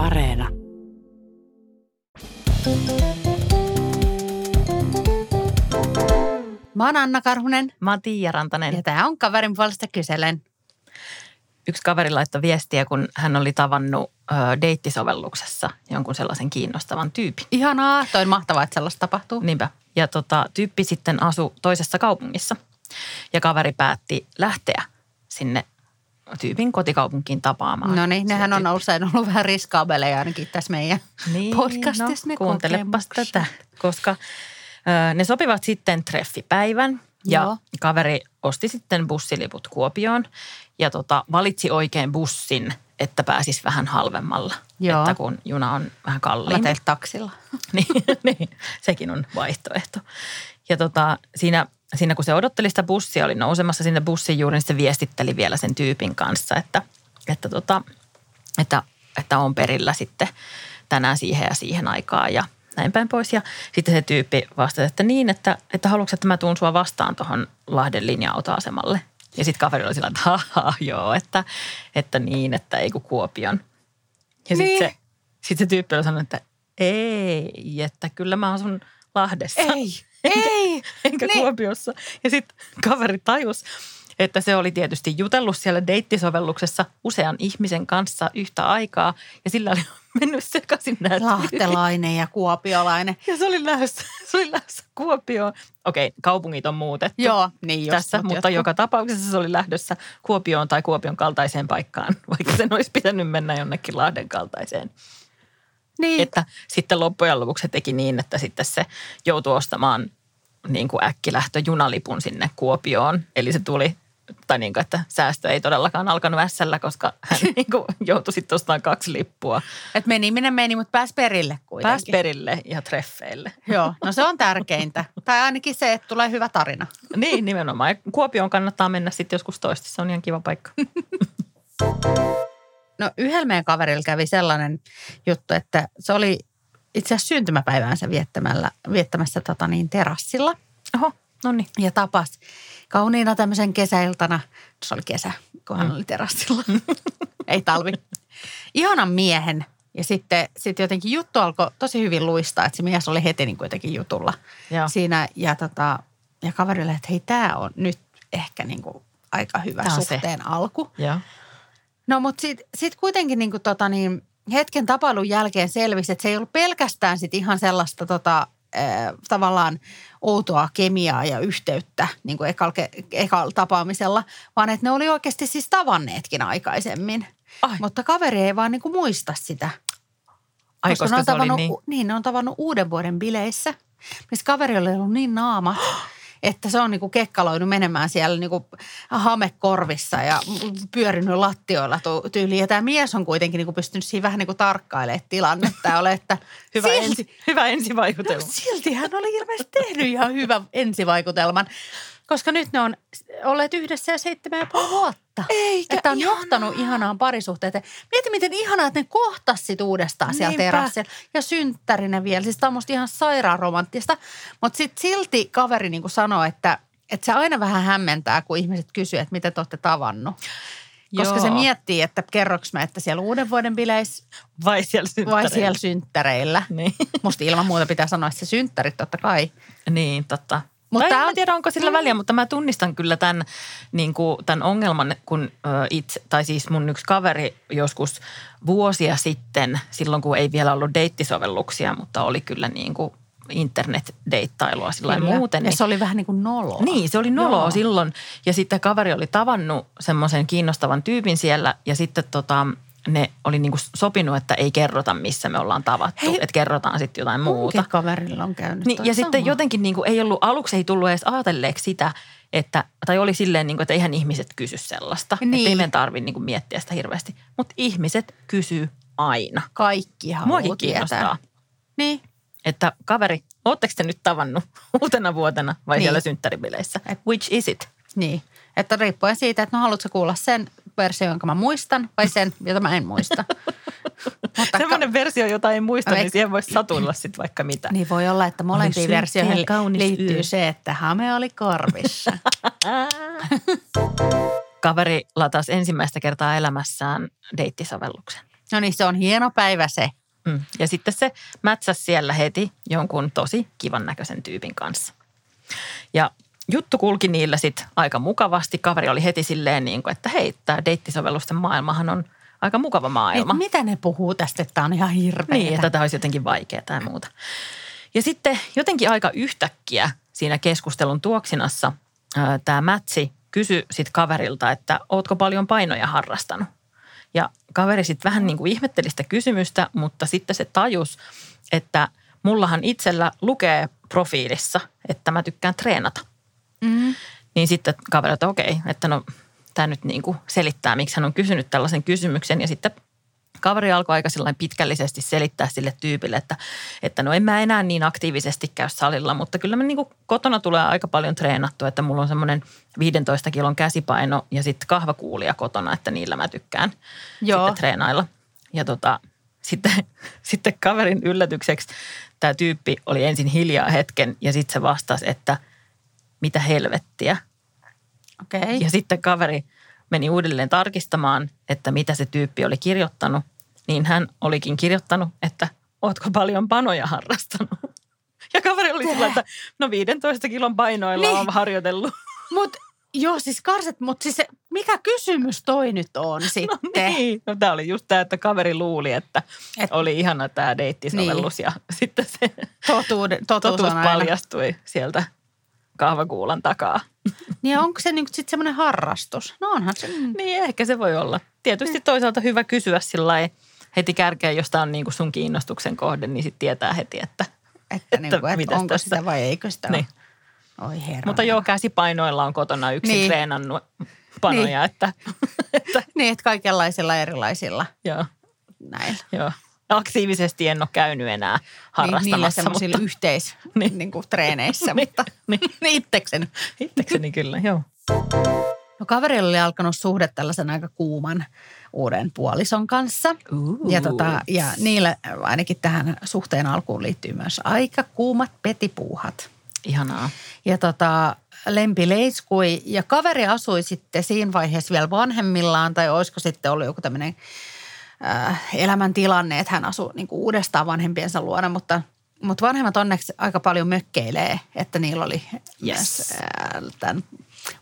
Areena. Mä oon Anna Karhunen Mä oon Tiia Rantanen. ja tää on kaverin puolesta kyselen. Yksi kaveri laittoi viestiä, kun hän oli tavannut ö, deittisovelluksessa jonkun sellaisen kiinnostavan tyypin. Ihanaa, toi on mahtavaa, että sellaista tapahtuu. Niinpä. Ja tota, tyyppi sitten asui toisessa kaupungissa. Ja kaveri päätti lähteä sinne tyypin kotikaupunkiin tapaamaan. No niin, nehän on usein ollut vähän riskaabeleja ainakin tässä meidän niin, podcastissa ne no, kuuntelepas kokemukset. tätä, koska ö, ne sopivat sitten treffipäivän ja Joo. kaveri osti sitten bussiliput Kuopioon ja tota, valitsi oikein bussin, että pääsisi vähän halvemmalla. Joo. Että kun juna on vähän Mä kalliimpi. teiltä taksilla. niin, niin, sekin on vaihtoehto. Ja tota, siinä, siinä kun se odotteli sitä bussia, oli nousemassa sinne bussin juuri, niin se viestitteli vielä sen tyypin kanssa, että, että, tota, että, että on perillä sitten tänään siihen ja siihen aikaan ja näin päin pois. Ja sitten se tyyppi vastasi, että niin, että, että haluatko, että mä tuun sua vastaan tuohon Lahden linja-autoasemalle. Ja sitten kaveri oli sillä, että haha, joo, että, että niin, että ei kun Kuopion. Ja Niin. sitten se, sit se tyyppi oli sanonut, että ei, että kyllä mä asun Lahdessa. Ei, ei. Enkä Niin. Kuopiossa. Ja sitten kaveri tajus, että se oli tietysti jutellut siellä deittisovelluksessa usean ihmisen kanssa yhtä aikaa. Ja sillä oli mennyt sekaisin nämä tyypit. Lahtelainen ja kuopiolainen. Ja se oli lähdössä, se oli lähdössä Kuopioon. Okei, kaupungit on muutettu Joo, niin just. tässä, mut mutta jotkut- joka tapauksessa se oli lähdössä Kuopioon tai Kuopion kaltaiseen paikkaan, vaikka sen olisi pitänyt mennä jonnekin Lahden kaltaiseen. Niin, Että sitten loppujen lopuksi se teki niin, että sitten se joutui ostamaan niin kuin äkkilähtö junalipun sinne Kuopioon. Eli se tuli, tai niin kuin, että säästö ei todellakaan alkanut ässällä, koska hän niin kuin joutui sitten ostamaan kaksi lippua. että meni minne meni, mutta pääsi perille kuitenkin. Pääsi perille ja treffeille. Joo, no se on tärkeintä. tai ainakin se, että tulee hyvä tarina. Niin, nimenomaan. Ja Kuopioon kannattaa mennä sitten joskus toista. Se on ihan kiva paikka. No yhdellä meidän kaverilla kävi sellainen juttu, että se oli itse asiassa syntymäpäiväänsä viettämällä, viettämässä tota niin, terassilla Oho, no niin. ja tapas kauniina tämmöisen kesäiltana. Se oli kesä, kun hän oli terassilla. Ei talvi. Ihanan miehen. Ja sitten sit jotenkin juttu alkoi tosi hyvin luistaa, että se mies oli heti niin kuin jotenkin jutulla Joo. siinä. Ja, tota, ja kaverille, että hei, tämä on nyt ehkä niin kuin aika hyvä Tää on se. suhteen alku. Joo. No mutta sitten sit kuitenkin niin kuin tota niin, hetken tapailun jälkeen selvisi, että se ei ollut pelkästään sit ihan sellaista tota, äh, tavallaan outoa kemiaa ja yhteyttä niin kuin ekalla, ke- ekalla tapaamisella, vaan että ne oli oikeasti siis tavanneetkin aikaisemmin. Ai. Mutta kaveri ei vaan niin kuin muista sitä. Ai, koska koska ne on se oli tavannut, niin. niin, ne on tavannut uuden vuoden bileissä, missä kaveri oli ollut niin naamat, että se on niinku kekkaloinut menemään siellä niinku hamekorvissa ja pyörinyt lattioilla tyyliin. Ja tämä mies on kuitenkin niinku pystynyt siinä vähän niinku tarkkailemaan tilannetta ja ole, että Hyvä, silti, ensi, hyvä ensivaikutelma. no, silti hän oli ilmeisesti tehnyt ihan hyvän ensivaikutelman. Koska nyt ne on olleet yhdessä ja seitsemän ja puoli vuotta. Eikä Että on ihanaa. johtanut ihanaan parisuhteeseen. Mieti, miten ihanaa, että ne kohtas sit uudestaan siellä Niinpä. terassilla. Ja synttärinä vielä. Siis tämä on musta ihan sairaan romanttista. Mutta sitten silti kaveri niin sanoi, että, että se aina vähän hämmentää, kun ihmiset kysyy, että miten te olette tavannut. Koska Joo. se miettii, että kerroks mä, että siellä uuden vuoden bileissä Vai siellä vai synttäreillä. siellä synttäreillä. Niin. Musta ilman muuta pitää sanoa, että se synttärit totta kai. Niin, totta. Mutta tää en on- tiedä, onko sillä väliä, mutta mä tunnistan kyllä tämän, niin kuin, tämän ongelman, kun itse, tai siis mun yksi kaveri joskus vuosia sitten, silloin kun ei vielä ollut deittisovelluksia, mutta oli kyllä niin kuin internet-deittailua sillä Kyllä. muuten. Ja se oli vähän niin kuin noloa. Niin, se oli noloa Joo. silloin. Ja sitten kaveri oli tavannut semmoisen kiinnostavan tyypin siellä ja sitten tota, ne oli niinku sopinut, että ei kerrota, missä me ollaan tavattu. Hei. Että kerrotaan sitten jotain muuta. Kaverilla on käynyt Niin, ja sitten sama. jotenkin niin kuin ei ollut, aluksi ei tullut edes ajatelleeksi sitä, että, tai oli silleen, niin kuin, että eihän ihmiset kysy sellaista. Niin. Että ei meidän tarvitse niin kuin miettiä sitä hirveästi. Mutta ihmiset kysyy aina. Kaikki haluaa Muakin tietää. kiinnostaa. Niin. Että kaveri, ootteko te nyt tavannut uutena vuotena vai Niin. siellä synttäribileissä? Which is it? Niin. Että riippuen siitä, että no haluatko kuulla sen version, jonka mä muistan vai sen, jota mä en muista. Mutta Semmoinen versio, jota ei muista, niin siihen voisi satuilla sitten vaikka mitä. Niin voi olla, että molempiin versioihin kaunis liittyy yö. se, että hame oli korvissa. Kaveri latasi ensimmäistä kertaa elämässään deittisovelluksen. No niin, se on hieno päivä se. Mm. Ja sitten se mätsäsi siellä heti jonkun tosi kivan näköisen tyypin kanssa. Ja juttu kulki niillä sitten aika mukavasti. Kaveri oli heti silleen, niin kuin, että hei, tämä deittisovellusten maailmahan on aika mukava maailma. Et mitä ne puhuu tästä, että tämä on ihan hirveä. Niin, että tämä olisi jotenkin vaikeaa tai muuta. Ja sitten jotenkin aika yhtäkkiä siinä keskustelun tuoksinassa tämä Mätsi kysyi sitten kaverilta, että ootko paljon painoja harrastanut. Ja kaveri sitten vähän niin kuin ihmetteli sitä kysymystä, mutta sitten se tajus, että mullahan itsellä lukee profiilissa, että mä tykkään treenata. Mm. Niin sitten kaveri, että okei, että no tämä nyt niin kuin selittää, miksi hän on kysynyt tällaisen kysymyksen. Ja sitten kaveri alkoi aika pitkällisesti selittää sille tyypille, että, että no en mä enää niin aktiivisesti käy salilla, mutta kyllä mä niin kuin kotona tulee aika paljon treenattu, että mulla on semmoinen 15 kilon käsipaino ja sitten kahvakuulia kotona, että niillä mä tykkään Joo. sitten treenailla. Ja tota, sitten, sitten kaverin yllätykseksi tämä tyyppi oli ensin hiljaa hetken ja sitten se vastasi, että mitä helvettiä. Okay. Ja sitten kaveri meni uudelleen tarkistamaan, että mitä se tyyppi oli kirjoittanut, niin hän olikin kirjoittanut, että ootko paljon panoja harrastanut. Ja kaveri oli sillä, että no 15 kilon painoilla niin. on harjoitellut. Mutta Joo, siis karset, mutta siis mikä kysymys toi nyt on sitten? No niin, no tämä oli just tämä, että kaveri luuli, että Et, oli ihana tämä deittisovellus niin. ja sitten se Totuud, totuus, totuus paljastui sieltä kahvakuulan takaa. Niin onko se niinku sitten semmoinen harrastus? No onhan se. Mm. Niin ehkä se voi olla. Tietysti mm. toisaalta hyvä kysyä sillä heti kärkeä, jos tämä on niinku sun kiinnostuksen kohde, niin sitten tietää heti, että, että, että, niinku, että onko tässä? sitä vai eikö sitä niin. ole. Oi herra. Mutta joo, käsipainoilla on kotona yksi niin. treenannut panoja. Niin. Että, että. niin, että kaikenlaisilla erilaisilla. Joo. Näin. Joo aktiivisesti en ole käynyt enää harrastamassa. Niin, niillä mutta... yhteis niin. Niin kuin, treeneissä, niin, mutta niin. itsekseni. Itsekseni kyllä, joo. No kaverilla oli alkanut suhde tällaisen aika kuuman uuden puolison kanssa. Ja, tota, ja niille ainakin tähän suhteen alkuun liittyy myös aika kuumat petipuuhat. Ihanaa. Ja tota, lempi leiskui ja kaveri asui sitten siinä vaiheessa vielä vanhemmillaan tai olisiko sitten ollut joku tämmöinen äh, elämäntilanne, että hän asuu niin kuin uudestaan vanhempiensa luona, mutta, mutta vanhemmat onneksi aika paljon mökkeilee, että niillä oli yes. äh, tämän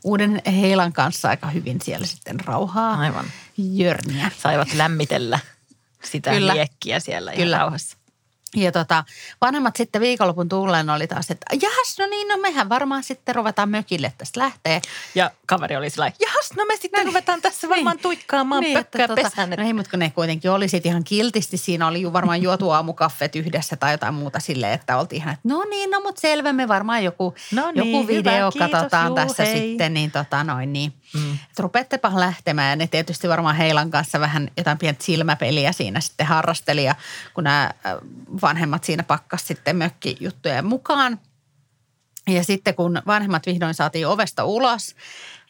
uuden heilan kanssa aika hyvin siellä sitten rauhaa Aivan. jörniä. Saivat lämmitellä sitä Kyllä. liekkiä siellä Kyllä. rauhassa. Ja tota, vanhemmat sitten viikonlopun tulleen oli taas, että jahas, no niin, no mehän varmaan sitten ruvetaan mökille tästä lähtee. Ja kaveri oli sillä jahas, no me sitten no, ruvetaan tässä varmaan niin, tuikkaamaan niin, pökkää tota, pesään. No ei, mutta kun ne kuitenkin oli sitten ihan kiltisti, siinä oli ju varmaan juotu aamukaffet yhdessä tai jotain muuta silleen, että oltiin ihan, että no niin, no mutta selvä, me varmaan joku, no niin, joku video hyvä, kiitos, katsotaan juu, tässä hei. sitten, niin tota noin niin. Mm. Että rupeattepa lähtemään ja ne tietysti varmaan Heilan kanssa vähän jotain pientä silmäpeliä siinä sitten harrasteli ja kun nämä äh, vanhemmat siinä pakkas sitten mökkijuttujen mukaan. Ja sitten kun vanhemmat vihdoin saatiin ovesta ulos,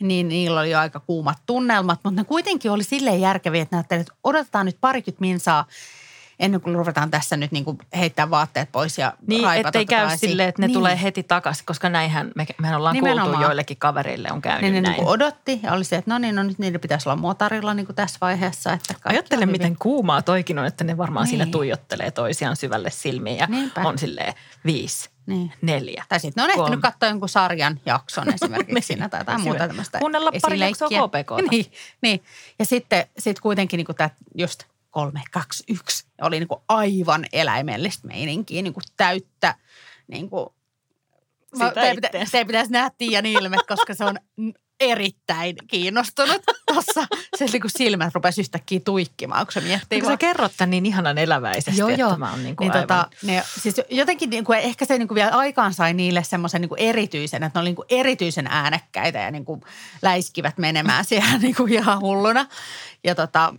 niin niillä oli aika kuumat tunnelmat, mutta ne kuitenkin oli silleen järkeviä, että näytteli, että odotetaan nyt parikymmentä minsaa ennen kuin ruvetaan tässä nyt niin kuin heittää vaatteet pois ja Niin, ettei käy silleen, että ne niin. tulee heti takaisin, koska näinhän me, mehän ollaan Nimenomaan. kuultu joillekin kavereille on käynyt niin, ne näin. Niin odotti ja oli se, että no niin, no nyt niiden pitäisi olla motorilla niin kuin tässä vaiheessa. Että Ajattele, miten kuumaa toikin on, että ne varmaan niin. siinä tuijottelee toisiaan syvälle silmiin ja Niinpä. on silleen viisi, niin. neljä. Tai sitten ne on ehtinyt katsoa jonkun sarjan jakson esimerkiksi niin. siinä tai jotain muuta tämmöistä Kuunnella pari jaksoa KPK. Niin, niin, ja sitten sit kuitenkin niin kuin tämä just – kolme, kaksi, yksi. Oli niin kuin aivan eläimellistä meininkiä, niin kuin täyttä niin kuin Mä, te, pitä, te pitäisi nähdä Tiian ilme, koska se on erittäin kiinnostunut tuossa. Se niin kuin silmät rupesi yhtäkkiä tuikkimaan, kun se miettii. Kun sä kerrot tämän niin ihanan eläväisesti, joo, joo. että mä oon niin kuin niin, tota, aivan... tota, ne, siis jotenkin niin kuin, ehkä se niin kuin vielä aikaan sai niille semmoisen niin erityisen, että ne oli niin kuin erityisen äänekkäitä ja niin kuin läiskivät menemään siellä niin kuin ihan hulluna. Ja tota,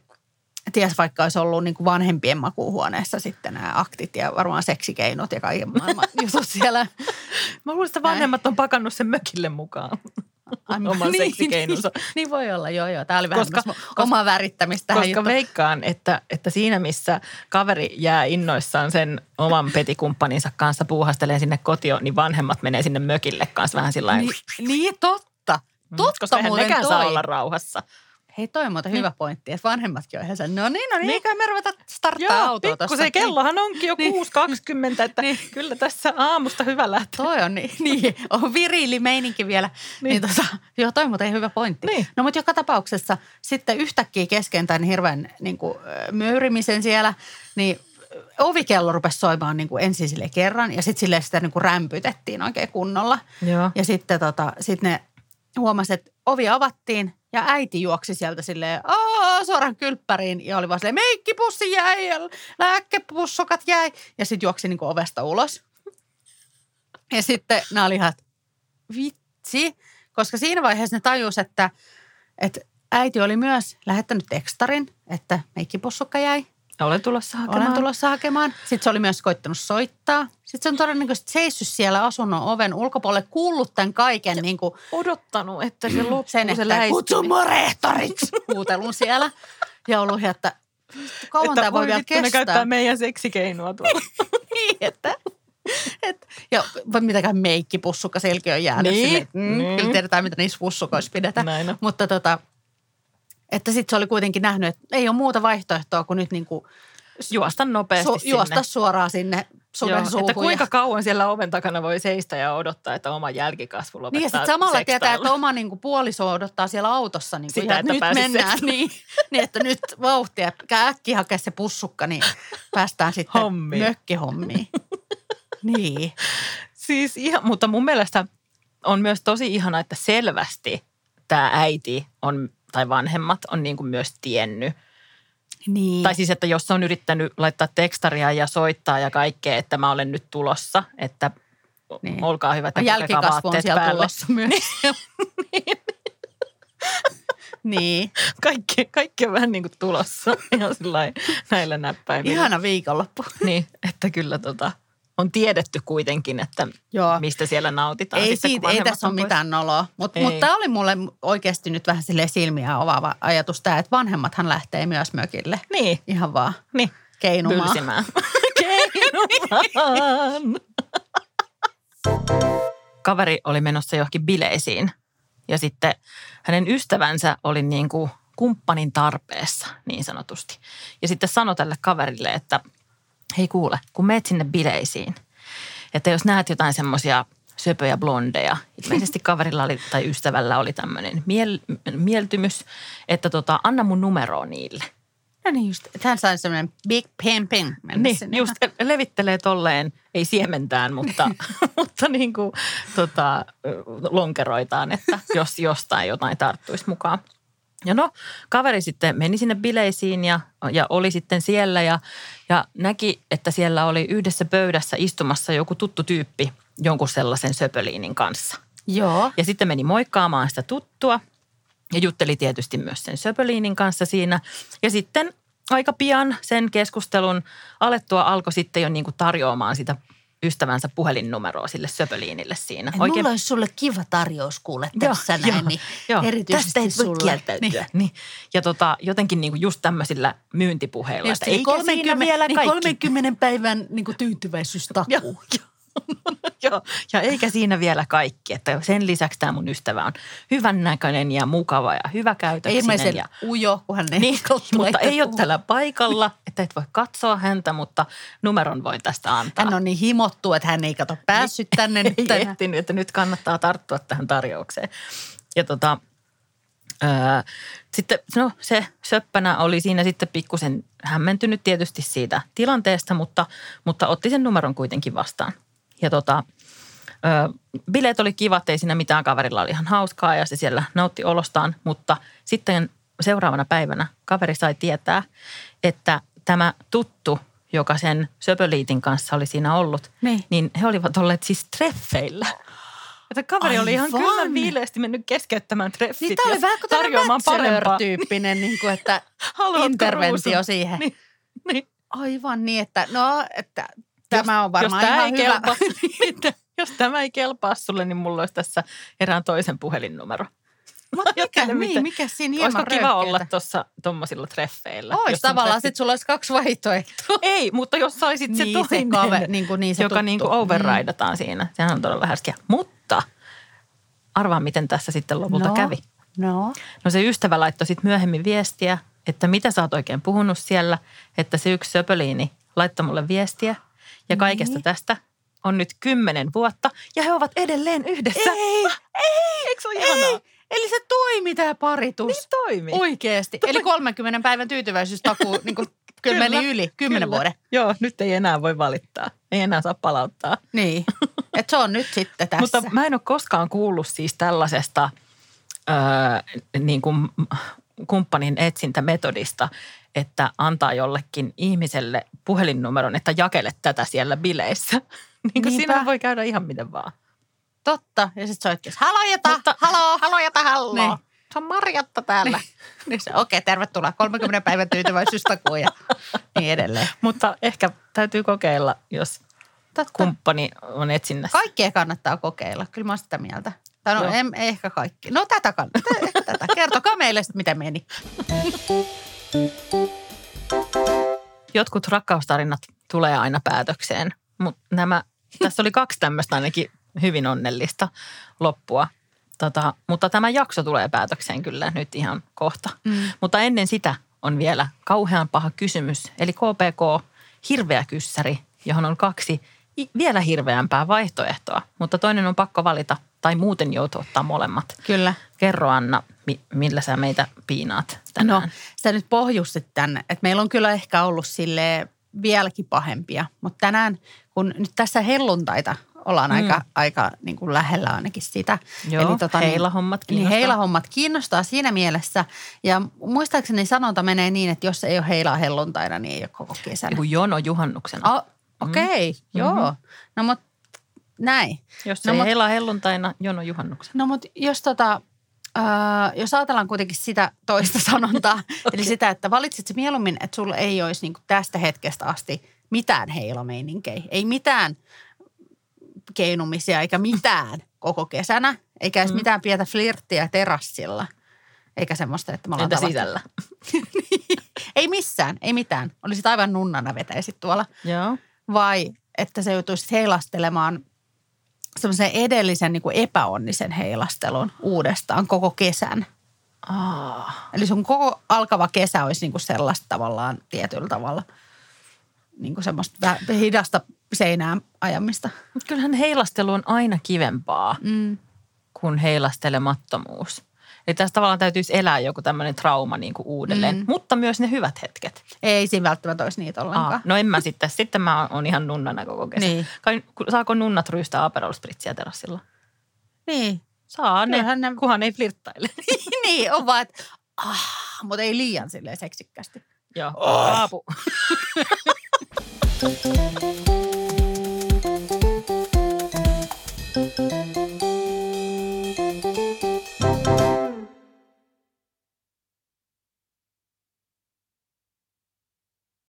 ties vaikka olisi ollut niin kuin vanhempien makuuhuoneessa sitten nämä aktit ja varmaan seksikeinot ja kaiken maailman jutut siellä. Mä luulen, että vanhemmat on pakannut sen mökille mukaan. Oman niin, seksikeinonsa. Niin, niin, voi olla, joo joo. Tämä oli vähän koska, koska, omaa värittämistä. Koska juttu. veikkaan, että, että siinä missä kaveri jää innoissaan sen oman petikumppaninsa kanssa puuhastelee sinne kotioon, niin vanhemmat menee sinne mökille kanssa vähän sillä niin, niin, totta. Mm, totta koska muuten nekään toi. saa olla rauhassa. Hei, toi on muuten Niin. hyvä pointti, että vanhemmatkin on ihan sen, no niin, no niin, Niin. eikä me ruveta starttaa Joo, autoa pikku se kellohan onkin jo Niin. 6.20, että kyllä tässä aamusta hyvä lähteä. Toi on niin, niin on viriili meininki vielä. Niin, Niin. niin tota, joo, toi on muuten hyvä pointti. Niin. No mutta joka tapauksessa sitten yhtäkkiä kesken tämän hirveän niin kuin, möyrimisen siellä, niin ovikello rupesi soimaan niin kuin ensin sille kerran ja sitten sille sitä niin kuin rämpytettiin oikein kunnolla. Joo. Ja sitten tota, sit ne huomasi, että ovi avattiin ja äiti juoksi sieltä silleen Aa, suoraan kylppäriin ja oli vaan silleen meikkipussi jäi ja lääkepussukat jäi. Ja sitten juoksi niin kuin ovesta ulos. Ja sitten nämä oli ihan, vitsi, koska siinä vaiheessa ne tajus, että, että äiti oli myös lähettänyt tekstarin, että meikkipussukka jäi. Olen tulossa hakemaan. Olen tulossa hakemaan. Sitten se oli myös koittanut soittaa. Sitten se on todennäköisesti seissyt siellä asunnon oven ulkopuolelle, kuullut tämän kaiken niin kuin odottanut, että se loppuu sen, se että kutsu mua rehtoriksi huutelun siellä. Ja ollut että kauan tämä voi vielä vittu, ne kestää. käyttää meidän seksikeinoa tuolla. niin, että, et, ja vai mitäkään meikkipussukka selkeä on jäänyt. Niin, että, mm, niin. Kyllä tiedetään, mitä niissä pussukoissa pidetään. Näin on. Mutta tota, että sitten se oli kuitenkin nähnyt, että ei ole muuta vaihtoehtoa kuin nyt niin kuin Juosta nopeasti su- sinne. juosta suoraan sinne suden Joo, että kuinka ja, kauan siellä oven takana voi seistä ja odottaa, että oma jälkikasvu lopettaa niin ja sitten samalla tietää, että oma niin kuin, puoliso odottaa siellä autossa. Niin kuin, Sitä, ihan, että nyt mennään. Niin, niin, että nyt vauhtia. Käy äkkiä hakea se pussukka, niin päästään sitten Hommiin. mökkihommiin. niin. Siis ihan, mutta mun mielestä on myös tosi ihana, että selvästi tämä äiti on, tai vanhemmat on niin kuin myös tiennyt. niin. Tai siis, että jos on yrittänyt laittaa tekstaria ja soittaa ja kaikkea, että mä olen nyt tulossa, että Niin. niin. olkaa hyvät ja Jälkikasvu on siellä päälle. tulossa myös. niin. Kaikki, kaikki on vähän niin kuin tulossa ihan näillä näppäimillä. Ihana viikonloppu. Niin, että kyllä tota, on tiedetty kuitenkin, että Joo. mistä siellä nautitaan. Ei, sitten, siitä, ei tässä ole pois. mitään noloa. Mutta mut tämä oli mulle oikeasti nyt vähän sille silmiä ovaava ajatus tämä, että vanhemmathan lähtee myös mökille. Niin, Ihan vaan niin. keinumaan. Pylsimään. Keinumaan. Kaveri oli menossa johonkin bileisiin ja sitten hänen ystävänsä oli niin kuin kumppanin tarpeessa niin sanotusti. Ja sitten sanoi tälle kaverille, että hei kuule, kun meet sinne bileisiin, että jos näet jotain semmoisia söpöjä blondeja, ilmeisesti kaverilla oli, tai ystävällä oli tämmöinen miel, mieltymys, että tota, anna mun numeroa niille. No niin just, että hän sai semmoinen big pimpin mennä Niin, sinne. just levittelee tolleen, ei siementään, mutta, mutta niin kuin, tota, lonkeroitaan, että jos jostain jotain tarttuisi mukaan. Ja no, kaveri sitten meni sinne bileisiin ja, ja oli sitten siellä ja, ja näki, että siellä oli yhdessä pöydässä istumassa joku tuttu tyyppi jonkun sellaisen söpöliinin kanssa. Joo. Ja sitten meni moikkaamaan sitä tuttua ja jutteli tietysti myös sen Söpöliinin kanssa siinä. Ja sitten aika pian sen keskustelun alettua alkoi sitten jo niin kuin tarjoamaan sitä ystävänsä puhelinnumeroa sille Söpöliinille siinä. Oikein... Mulla olisi sulle kiva tarjous kuule tässä Joo, näin, niin joo. erityisesti Tästä et voi sulle. kieltäytyä. Niin. Niin. Ja tota, jotenkin niin kuin just tämmöisillä myyntipuheilla, Just että niin eikä 30, siinä vielä niin kaikki. 30 päivän niin kuin tyytyväisyystakuu. Joo, joo. Joo, ja eikä siinä vielä kaikki, että sen lisäksi tämä mun ystävä on hyvän näköinen ja mukava ja hyväkäytöksinen. Ilmeisen ja, ujo, kun hän ei niin, mutta ei ole täällä paikalla, että et voi katsoa häntä, mutta numeron voi tästä antaa. Hän on niin himottu, että hän ei kato päässyt tänne nyt ei tänään. ehtinyt, että nyt kannattaa tarttua tähän tarjoukseen. Ja tota, ää, sitten no, se söppänä oli siinä sitten pikkusen hämmentynyt tietysti siitä tilanteesta, mutta, mutta otti sen numeron kuitenkin vastaan. Ja tota, ää, bileet oli kivat, ei siinä mitään, kaverilla oli ihan hauskaa ja se siellä nautti olostaan, mutta sitten seuraavana päivänä kaveri sai tietää, että tämä tuttu, joka sen söpöliitin kanssa oli siinä ollut, Niin. niin he olivat olleet siis treffeillä. Että kaveri oli ihan kyllä viileesti mennyt keskeyttämään treffit Niin tämä oli vähän kuin tarjoamaan parempaa. tyyppinen niin kuin, että Haluatko interventio ruusun? siihen. Niin, niin. Aivan niin, että no, että tämä on varmaan jos tämä ihan ei hyvä. Kelpaa, niin, jos tämä ei kelpaa sulle, niin mulla olisi tässä erään toisen puhelinnumero. Mutta mikä, niin, mikä siinä hieman Olisiko kiva röyhkeätä? olla tuossa tuommoisilla treffeillä? Ois tavallaan, treffit? sit sulla olisi kaksi vaihtoehtoa. Ei, mutta jos saisit se Niin, se toinen, kave- niin kuin niin se joka tuttu. niin kuin overridataan siinä. Sehän on todella härskiä. Mutta arvaa, miten tässä sitten lopulta No, kävi. No. No se ystävä laittoi sitten myöhemmin viestiä, että mitä sä oot oikein puhunut siellä, että se yksi söpöliini laittoi mulle viestiä. Ja kaikesta Niin. tästä on nyt kymmenen vuotta ja he ovat edelleen yhdessä. Ei, ei, Eikö se ole ihanaa? ei. Eli se toimi tämä paritus. Niin toimi. Oikeesti. Eli 30 päivän tyytyväisyystakuu niin kuin, kyllä meni yli 10 Kyllä. vuoden. Joo, nyt ei enää voi valittaa. Ei enää saa palauttaa. Niin. Et se on nyt sitten tässä. Mutta mä en ole koskaan kuullut siis tällaisesta öö, niin kuin kumppanin etsintämetodista, että antaa jollekin ihmiselle puhelinnumeron, että jakele tätä siellä bileissä. niin kuin siinä voi käydä ihan miten vaan. Totta. Ja sitten soittaisi, halojata, Mutta- haloo, halojata, halloo. Niin. Se on Marjatta täällä. Niin se, okei, tervetuloa. 30 päivän tyytyväisyystakuu ja niin edelleen. Mutta ehkä täytyy kokeilla, jos Totta. kumppani on etsinnässä. Kaikkea kannattaa kokeilla. Kyllä mä oon sitä mieltä. Tai no, en, ei ehkä kaikki. No tätä kannattaa. Ehkä tätä. Kertokaa meille sitten, miten meni. Jotkut rakkaustarinat tulee aina päätökseen, mutta nämä, tässä oli kaksi tämmöistä ainakin hyvin onnellista loppua. Tota, mutta tämä jakso tulee päätökseen kyllä nyt ihan kohta. Mm. Mutta ennen sitä on vielä kauhean paha kysymys, eli KPK hirveä kyssäri, johon on kaksi vielä hirveämpää vaihtoehtoa, mutta toinen on pakko valita tai muuten joutuu ottaa molemmat. Kyllä. Kerro Anna, mi- millä sä meitä piinaat tänään. No, sä nyt pohjustit tänne, että meillä on kyllä ehkä ollut sille vieläkin pahempia, mutta tänään, kun nyt tässä helluntaita ollaan Mm. aika, aika niin kuin lähellä ainakin sitä. Joo, heilahommat Niin kiinnostaa. heilahommat kiinnostaa siinä mielessä. Ja muistaakseni sanonta menee niin, että jos ei ole heilaa helluntaina, niin ei ole koko kesänä. Joku jono juhannuksena. Oh, Okei, okay, Mm. joo. Mhm. No mutta näin. Jos No, ei mut- heilaa helluntaina, jono juhannuksena. No mutta jos tota, äh, jos ajatellaan kuitenkin sitä toista sanontaa, okay. eli sitä, että valitsit se mieluummin, että sulla ei olisi niinku tästä hetkestä asti mitään heilomeininkeä. Ei mitään keinumisia eikä mitään koko kesänä, eikä edes Mm. mitään pientä flirttiä terassilla. Eikä semmoista, että me ollaan Entä tavattu- sisällä? Ei missään, ei mitään. Olisit aivan nunnana vetäisit tuolla. Joo. Vai että se joutuisit heilastelemaan semmoisen edellisen niin kuin epäonnisen heilastelun uudestaan koko kesän. Ah. Eli sun koko alkava kesä olisi niin kuin sellaista tavallaan tietyllä tavalla niin kuin semmoista hidasta seinään ajamista. Mut Kyllähän heilastelu on aina kivempaa Mm. kuin heilastelemattomuus. Eli tässä tavallaan täytyisi elää joku tämmöinen trauma niin kuin uudelleen, Mm. mutta myös ne hyvät hetket. Ei siinä välttämättä olisi niitä ollenkaan. Aa, no en mä sitten. Sitten mä oon ihan nunnana koko kesän. Niin. Saako nunnat ryystää Aperol Spritzia terassilla? Niin. Saa ne, Kyllähän ne- kunhan ei flirttaile. niin, on vaan, että ah, mutta ei liian silleen seksikkästi. Joo, aapu.